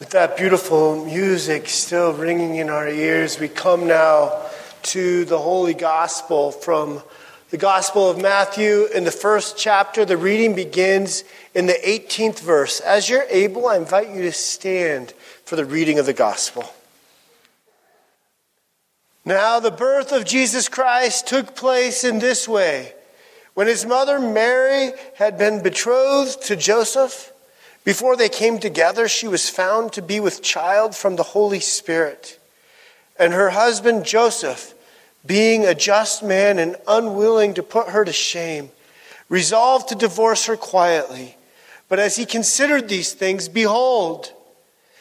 With that beautiful music still ringing in our ears, we come now to the Holy Gospel from the Gospel of Matthew in the first chapter. The reading begins in the 18th verse. As you're able, I invite you to stand for the reading of the Gospel. Now, the birth of Jesus Christ took place in this way. When his mother Mary had been betrothed to Joseph, before they came together, she was found to be with child from the Holy Spirit. And her husband Joseph, being a just man and unwilling to put her to shame, resolved to divorce her quietly. But as he considered these things, behold,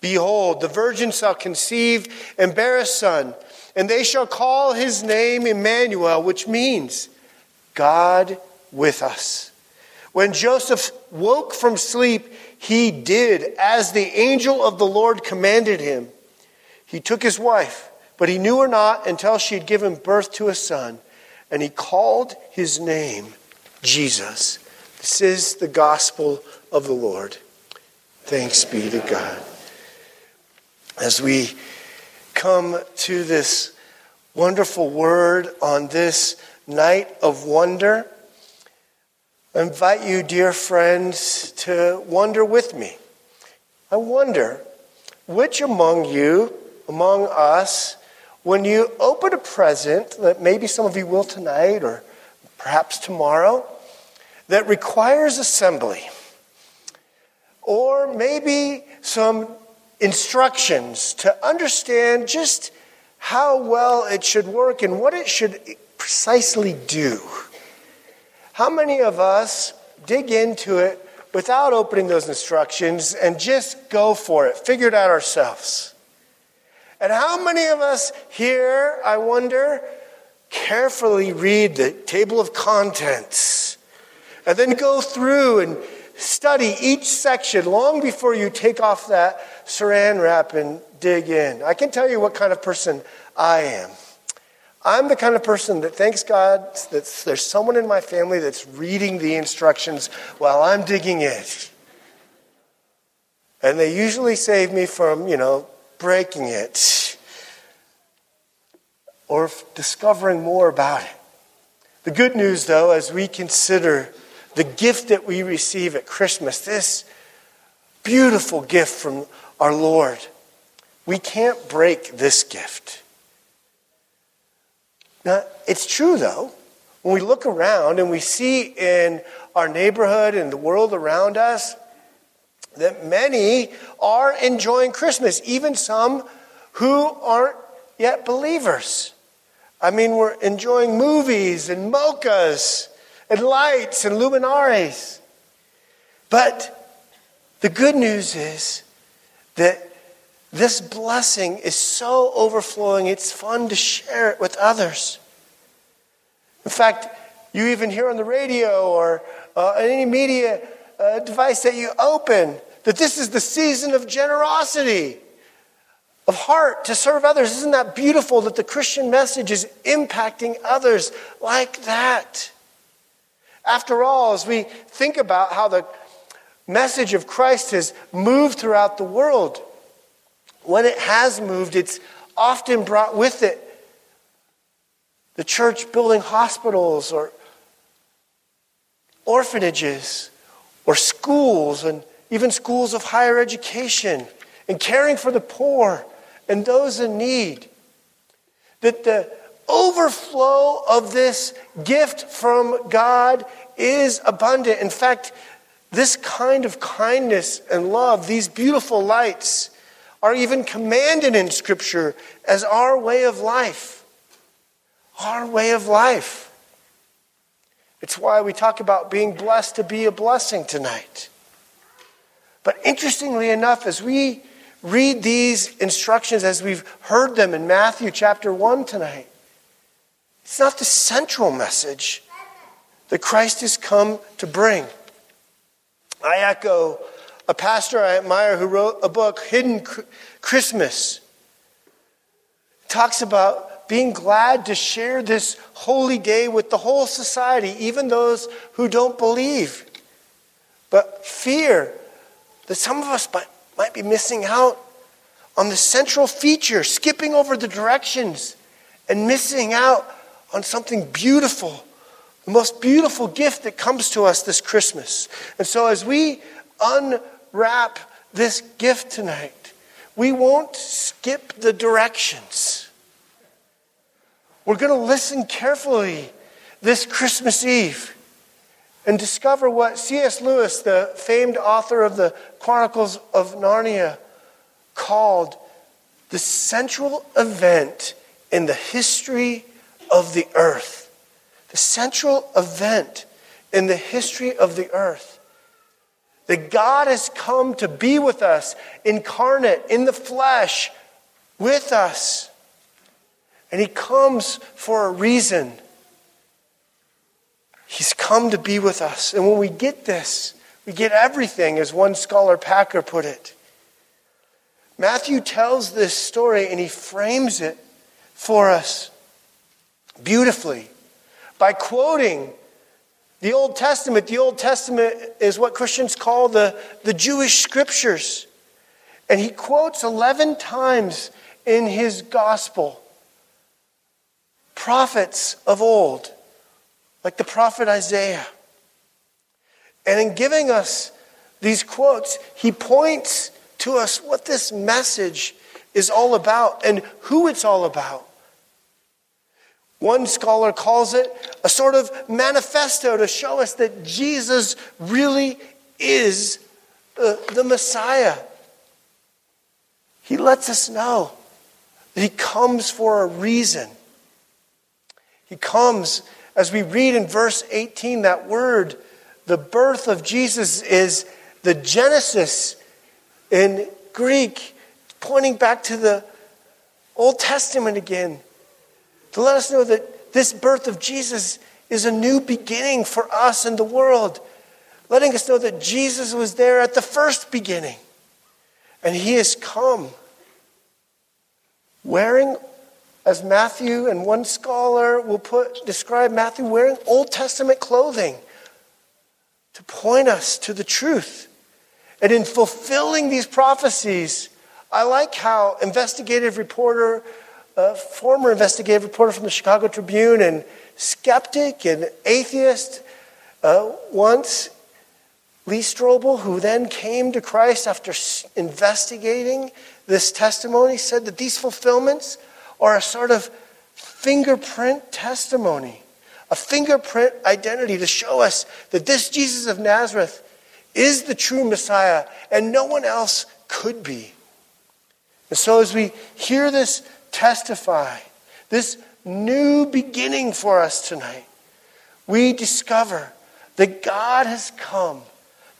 Behold, the virgin shall conceive and bear a son, and they shall call his name Emmanuel, which means God with us. When Joseph woke from sleep, he did as the angel of the Lord commanded him. He took his wife, but he knew her not until she had given birth to a son, and he called his name Jesus. This is the gospel of the Lord. Thanks be to God as we come to this wonderful word on this night of wonder. I invite you, dear friends, to wonder with me. I wonder which among you, among us, when you open a present that maybe some of you will tonight or perhaps tomorrow, that requires assembly, or maybe some instructions to understand just how well it should work and what it should precisely do. How many of us dig into it without opening those instructions and just go for it, figure it out ourselves? And how many of us here, I wonder, carefully read the table of contents and then go through and study each section long before you take off that saran wrap and dig in. I can tell you what kind of person I am. I'm the kind of person that thanks God that there's someone in my family that's reading the instructions while I'm digging in. And they usually save me from, you know, breaking it or discovering more about it. The good news, though, as we consider the gift that we receive at Christmas, this beautiful gift from our Lord, we can't break this gift. Now, it's true, though, when we look around and we see in our neighborhood and the world around us that many are enjoying Christmas, even some who aren't yet believers. I mean, we're enjoying movies and mochas and lights and luminaries. But the good news is that this blessing is so overflowing, it's fun to share it with others. In fact, you even hear on the radio or uh, any media uh, device that you open that this is the season of generosity, of heart to serve others. Isn't that beautiful that the Christian message is impacting others like that? After all, as we think about how the message of Christ has moved throughout the world, when it has moved, it's often brought with it the church building hospitals or orphanages or schools and even schools of higher education and caring for the poor and those in need. That the overflow of this gift from God is abundant. In fact, this kind of kindness and love, these beautiful lights, are even commanded in Scripture as our way of life. Our way of life. It's why we talk about being blessed to be a blessing tonight. But interestingly enough, as we read these instructions as we've heard them in Matthew chapter 1 tonight, it's not the central message that Christ has come to bring. I echo a pastor I admire who wrote a book, Hidden Christmas. Talks about being glad to share this holy day with the whole society, even those who don't believe. But fear that some of us might, be missing out on the central feature, skipping over the directions and missing out on something beautiful, the most beautiful gift that comes to us this Christmas. And so as we unwrap this gift tonight, we won't skip the directions. We're going to listen carefully this Christmas Eve and discover what C.S. Lewis, the famed author of the Chronicles of Narnia, called the central event in the history of the earth. The central event in the history of the earth. That God has come to be with us, incarnate in the flesh, with us. And He comes for a reason. He's come to be with us. And when we get this, we get everything, as one scholar Packer put it. Matthew tells this story and he frames it for us beautifully by quoting the Old Testament. The Old Testament is what Christians call the, the Jewish scriptures. And he quotes 11 times in his gospel prophets of old like the prophet Isaiah. And in giving us these quotes, he points to us what this message is all about and who it's all about. One scholar calls it a sort of manifesto to show us that Jesus really is the, the Messiah. He lets us know that He comes for a reason. He comes as we read in verse 18, that word, the birth of Jesus is the Genesis in Greek, pointing back to the Old Testament again, to let us know that this birth of Jesus is a new beginning for us and the world, letting us know that Jesus was there at the first beginning, and he has come wearing as Matthew and one scholar will put, describe Matthew wearing Old Testament clothing to point us to the truth. And in fulfilling these prophecies, I like how investigative reporter, uh, former investigative reporter from the Chicago Tribune and skeptic and atheist, uh, once Lee Strobel, who then came to Christ after investigating this testimony, said that these fulfillments are a sort of fingerprint testimony, a fingerprint identity to show us that this Jesus of Nazareth is the true Messiah and no one else could be. And so, as we hear this testify, this new beginning for us tonight, we discover that God has come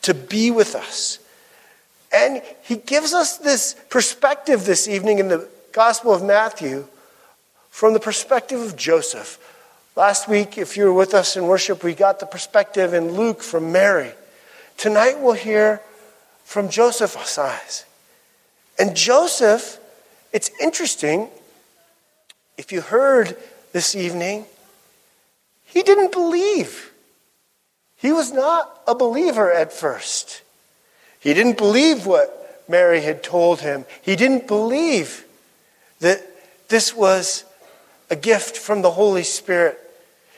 to be with us. And He gives us this perspective this evening in the Gospel of Matthew from the perspective of Joseph. Last week, if you were with us in worship, we got the perspective in Luke from Mary. Tonight, we'll hear from Joseph's eyes. And Joseph, it's interesting, if you heard this evening, he didn't believe. He was not a believer at first. He didn't believe what Mary had told him. He didn't believe that this was a gift from the Holy Spirit.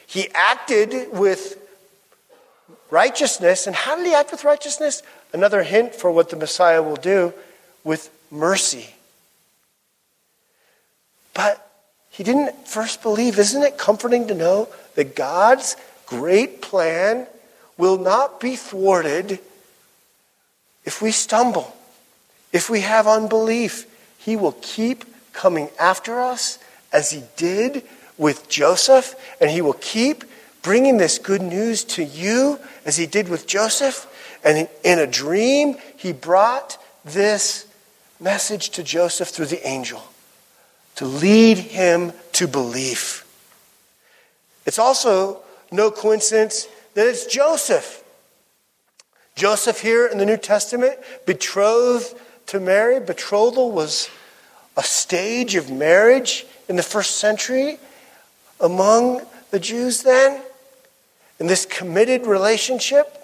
He acted with righteousness. And how did he act with righteousness? Another hint for what the Messiah will do with mercy. But he didn't first believe. Isn't it comforting to know that God's great plan will not be thwarted if we stumble, if we have unbelief? He will keep coming after us as he did with Joseph, and he will keep bringing this good news to you as he did with Joseph. And in a dream, he brought this message to Joseph through the angel to lead him to belief. It's also no coincidence that it's Joseph. Joseph here in the New Testament, betrothed to Mary. Betrothal was a stage of marriage in the first century among the Jews then. In this committed relationship,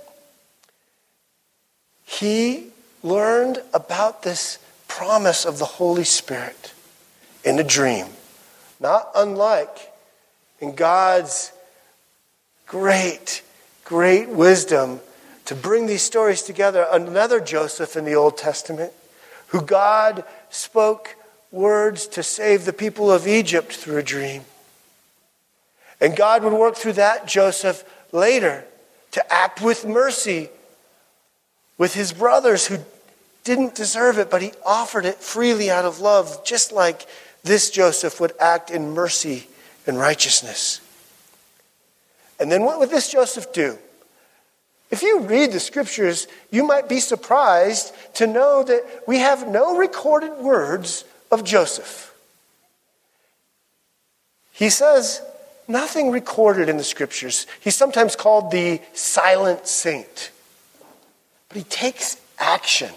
he learned about this promise of the Holy Spirit in a dream. Not unlike in God's great, great wisdom to bring these stories together, another Joseph in the Old Testament who God spoke words to save the people of Egypt through a dream. And God would work through that Joseph later to act with mercy with his brothers who didn't deserve it, but he offered it freely out of love, just like this Joseph would act in mercy and righteousness. And then what would this Joseph do? If you read the scriptures, you might be surprised to know that we have no recorded words of Joseph. He says nothing recorded in the scriptures. He's sometimes called the silent saint. But he takes action.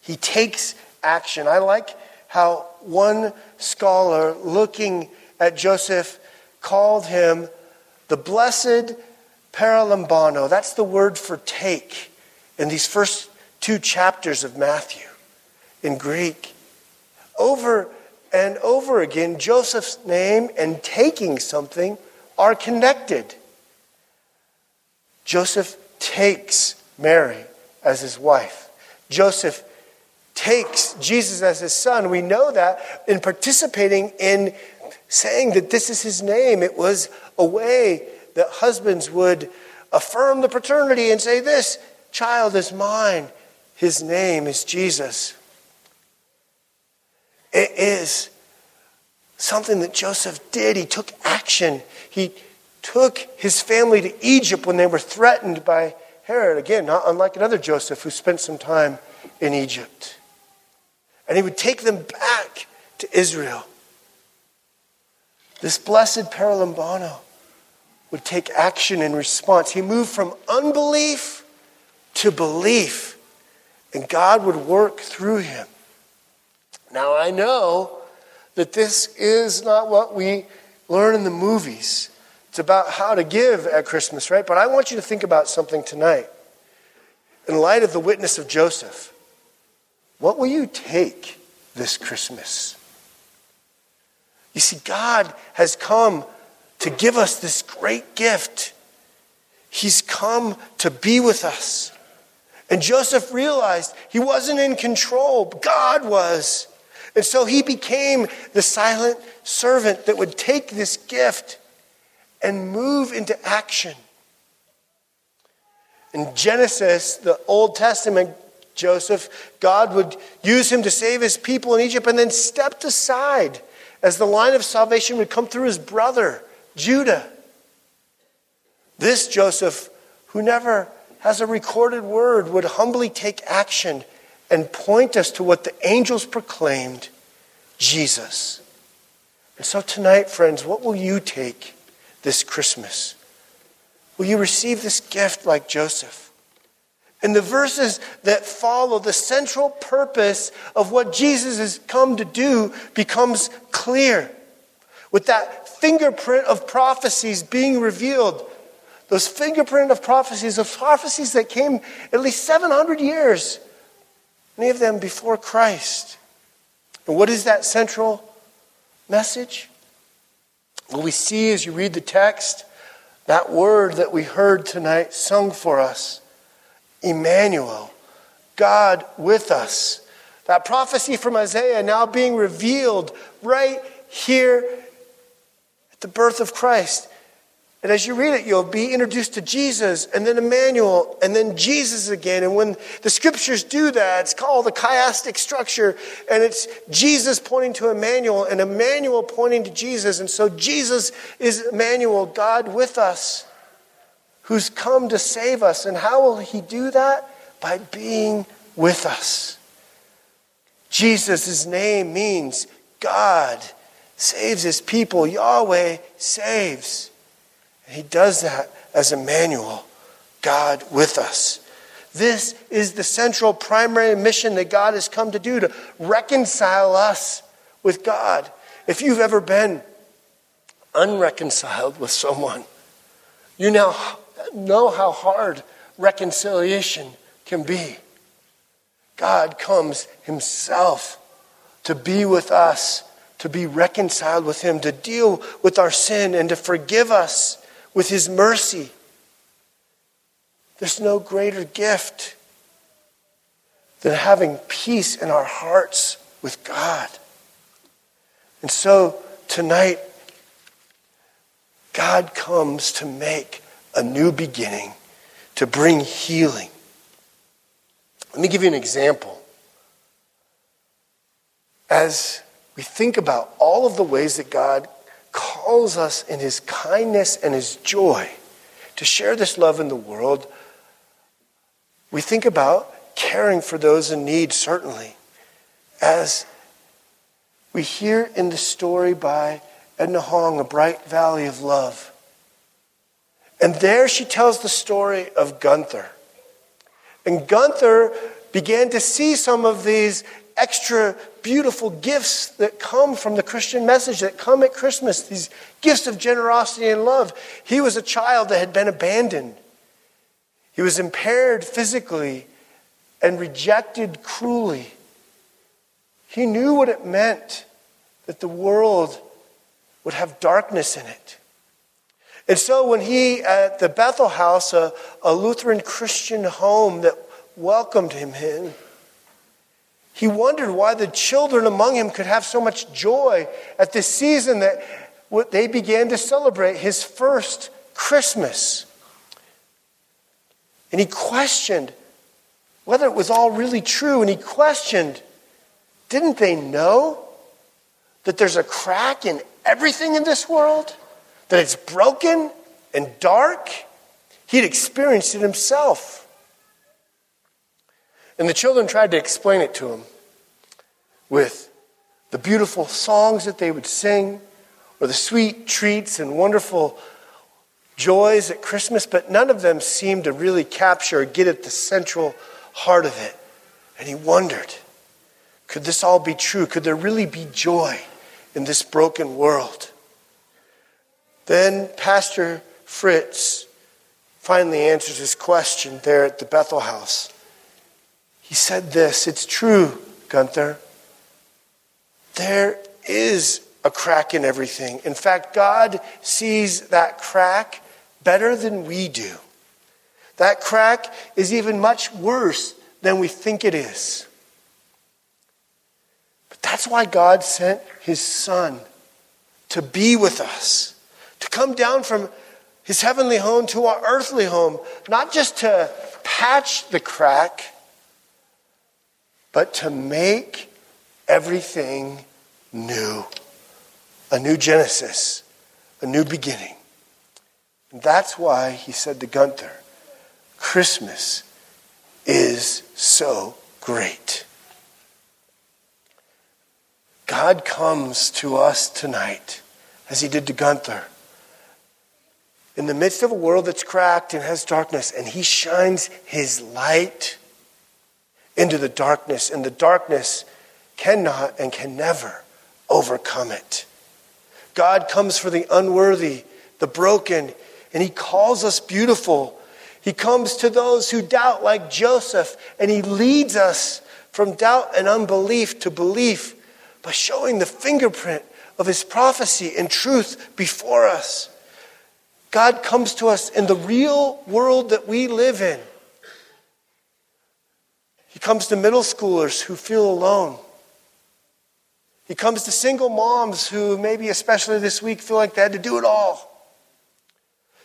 He takes action. I like how one scholar looking at Joseph called him the blessed paralambano. That's the word for take in these first two chapters of Matthew in Greek. Over and over again, Joseph's name and taking something are connected. Joseph takes Mary as his wife. Joseph takes Jesus as his son. We know that in participating in saying that this is his name. It was a way that husbands would affirm the paternity and say, This child is mine. His name is Jesus. It is something that Joseph did. He took action. He took his family to Egypt when they were threatened by Herod. Again, not unlike another Joseph who spent some time in Egypt. And he would take them back to Israel. This blessed Paralambano would take action in response. He moved from unbelief to belief, and God would work through him. Now, I know that this is not what we learn in the movies. It's about how to give at Christmas, right? But I want you to think about something tonight. In light of the witness of Joseph, what will you take this Christmas? You see, God has come to give us this great gift. He's come to be with us. And Joseph realized he wasn't in control, God was. And so he became the silent servant that would take this gift and move into action. In Genesis, the Old Testament, Joseph, God would use him to save his people in Egypt and then stepped aside as the line of salvation would come through his brother, Judah. This Joseph, who never has a recorded word, would humbly take action and point us to what the angels proclaimed Jesus. And so tonight, friends, what will you take this Christmas? Will you receive this gift like Joseph? In the verses that follow, the central purpose of what Jesus has come to do becomes clear. With that fingerprint of prophecies being revealed, those fingerprint of prophecies, of prophecies that came at least 700 years, many of them before Christ. And what is that central message? Well, we see as you read the text, that word that we heard tonight sung for us Emmanuel, God with us. That prophecy from Isaiah now being revealed right here at the birth of Christ. And as you read it, you'll be introduced to Jesus and then Emmanuel and then Jesus again. And when the scriptures do that, it's called the chiastic structure. And it's Jesus pointing to Emmanuel and Emmanuel pointing to Jesus. And so Jesus is Emmanuel, God with us, who's come to save us. And how will he do that? By being with us. Jesus' name means God saves his people. Yahweh saves. And he does that as Emmanuel, God with us. This is the central primary mission that God has come to do to reconcile us with God. If you've ever been unreconciled with someone, you now know how hard reconciliation can be. God comes Himself to be with us, to be reconciled with Him, to deal with our sin, and to forgive us with His mercy. There's no greater gift than having peace in our hearts with God. And so tonight, God comes to make a new beginning, to bring healing. Let me give you an example. As we think about all of the ways that God calls us in His kindness and His joy to share this love in the world, we think about caring for those in need, certainly, as we hear in the story by Edna Hong, A Bright Valley of Love. And there she tells the story of Gunther. And Gunther began to see some of these extra beautiful gifts that come from the Christian message, that come at Christmas, these gifts of generosity and love. He was a child that had been abandoned. He was impaired physically and rejected cruelly. He knew what it meant that the world would have darkness in it. And so when he, at the Bethel House, a, a Lutheran Christian home that welcomed him in, he wondered why the children among him could have so much joy at this season that they began to celebrate his first Christmas. And he questioned whether it was all really true. And he questioned didn't they know that there's a crack in everything in this world? That it's broken and dark? He'd experienced it himself. And the children tried to explain it to him with the beautiful songs that they would sing, or the sweet treats and wonderful joys at Christmas, but none of them seemed to really capture or get at the central heart of it. And he wondered could this all be true? Could there really be joy in this broken world? Then Pastor Fritz finally answers his question there at the Bethel house. He said this It's true, Gunther. There is a crack in everything. In fact, God sees that crack better than we do. That crack is even much worse than we think it is. But that's why God sent his Son to be with us, to come down from his heavenly home to our earthly home, not just to patch the crack, but to make everything new. A new Genesis, a new beginning. And that's why he said to Gunther, Christmas is so great. God comes to us tonight, as he did to Gunther, in the midst of a world that's cracked and has darkness, and he shines his light into the darkness, and the darkness cannot and can never overcome it. God comes for the unworthy, the broken, and he calls us beautiful. He comes to those who doubt, like Joseph, and he leads us from doubt and unbelief to belief by showing the fingerprint of his prophecy and truth before us. God comes to us in the real world that we live in. He comes to middle schoolers who feel alone. He comes to single moms who, maybe especially this week, feel like they had to do it all.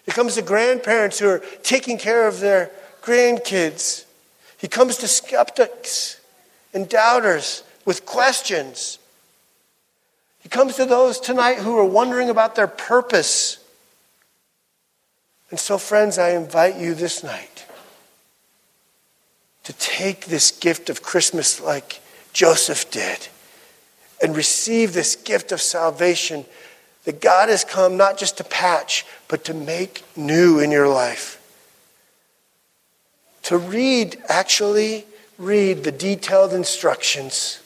He comes to grandparents who are taking care of their grandkids. He comes to skeptics and doubters with questions. He comes to those tonight who are wondering about their purpose. And so, friends, I invite you this night to take this gift of Christmas like Joseph did and receive this gift of salvation that God has come not just to patch, but to make new in your life. To read, actually read the detailed instructions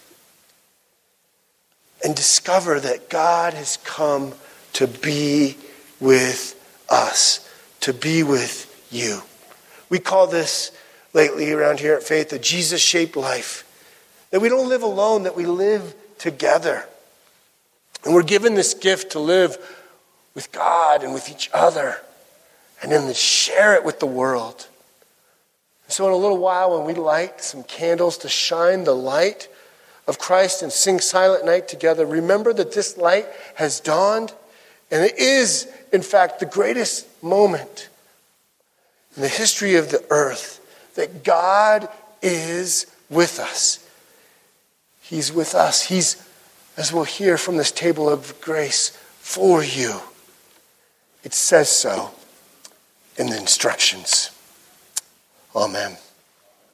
and discover that God has come to be with us, to be with you. We call this lately around here at Faith a Jesus shaped life. That we don't live alone, that we live together. And we're given this gift to live with God and with each other and then to share it with the world. So, in a little while, when we light some candles to shine the light of Christ and sing Silent Night together, remember that this light has dawned, and it is, in fact, the greatest moment in the history of the earth that God is with us. He's with us. He's, as we'll hear from this table of grace, for you. It says so in the instructions. Amen.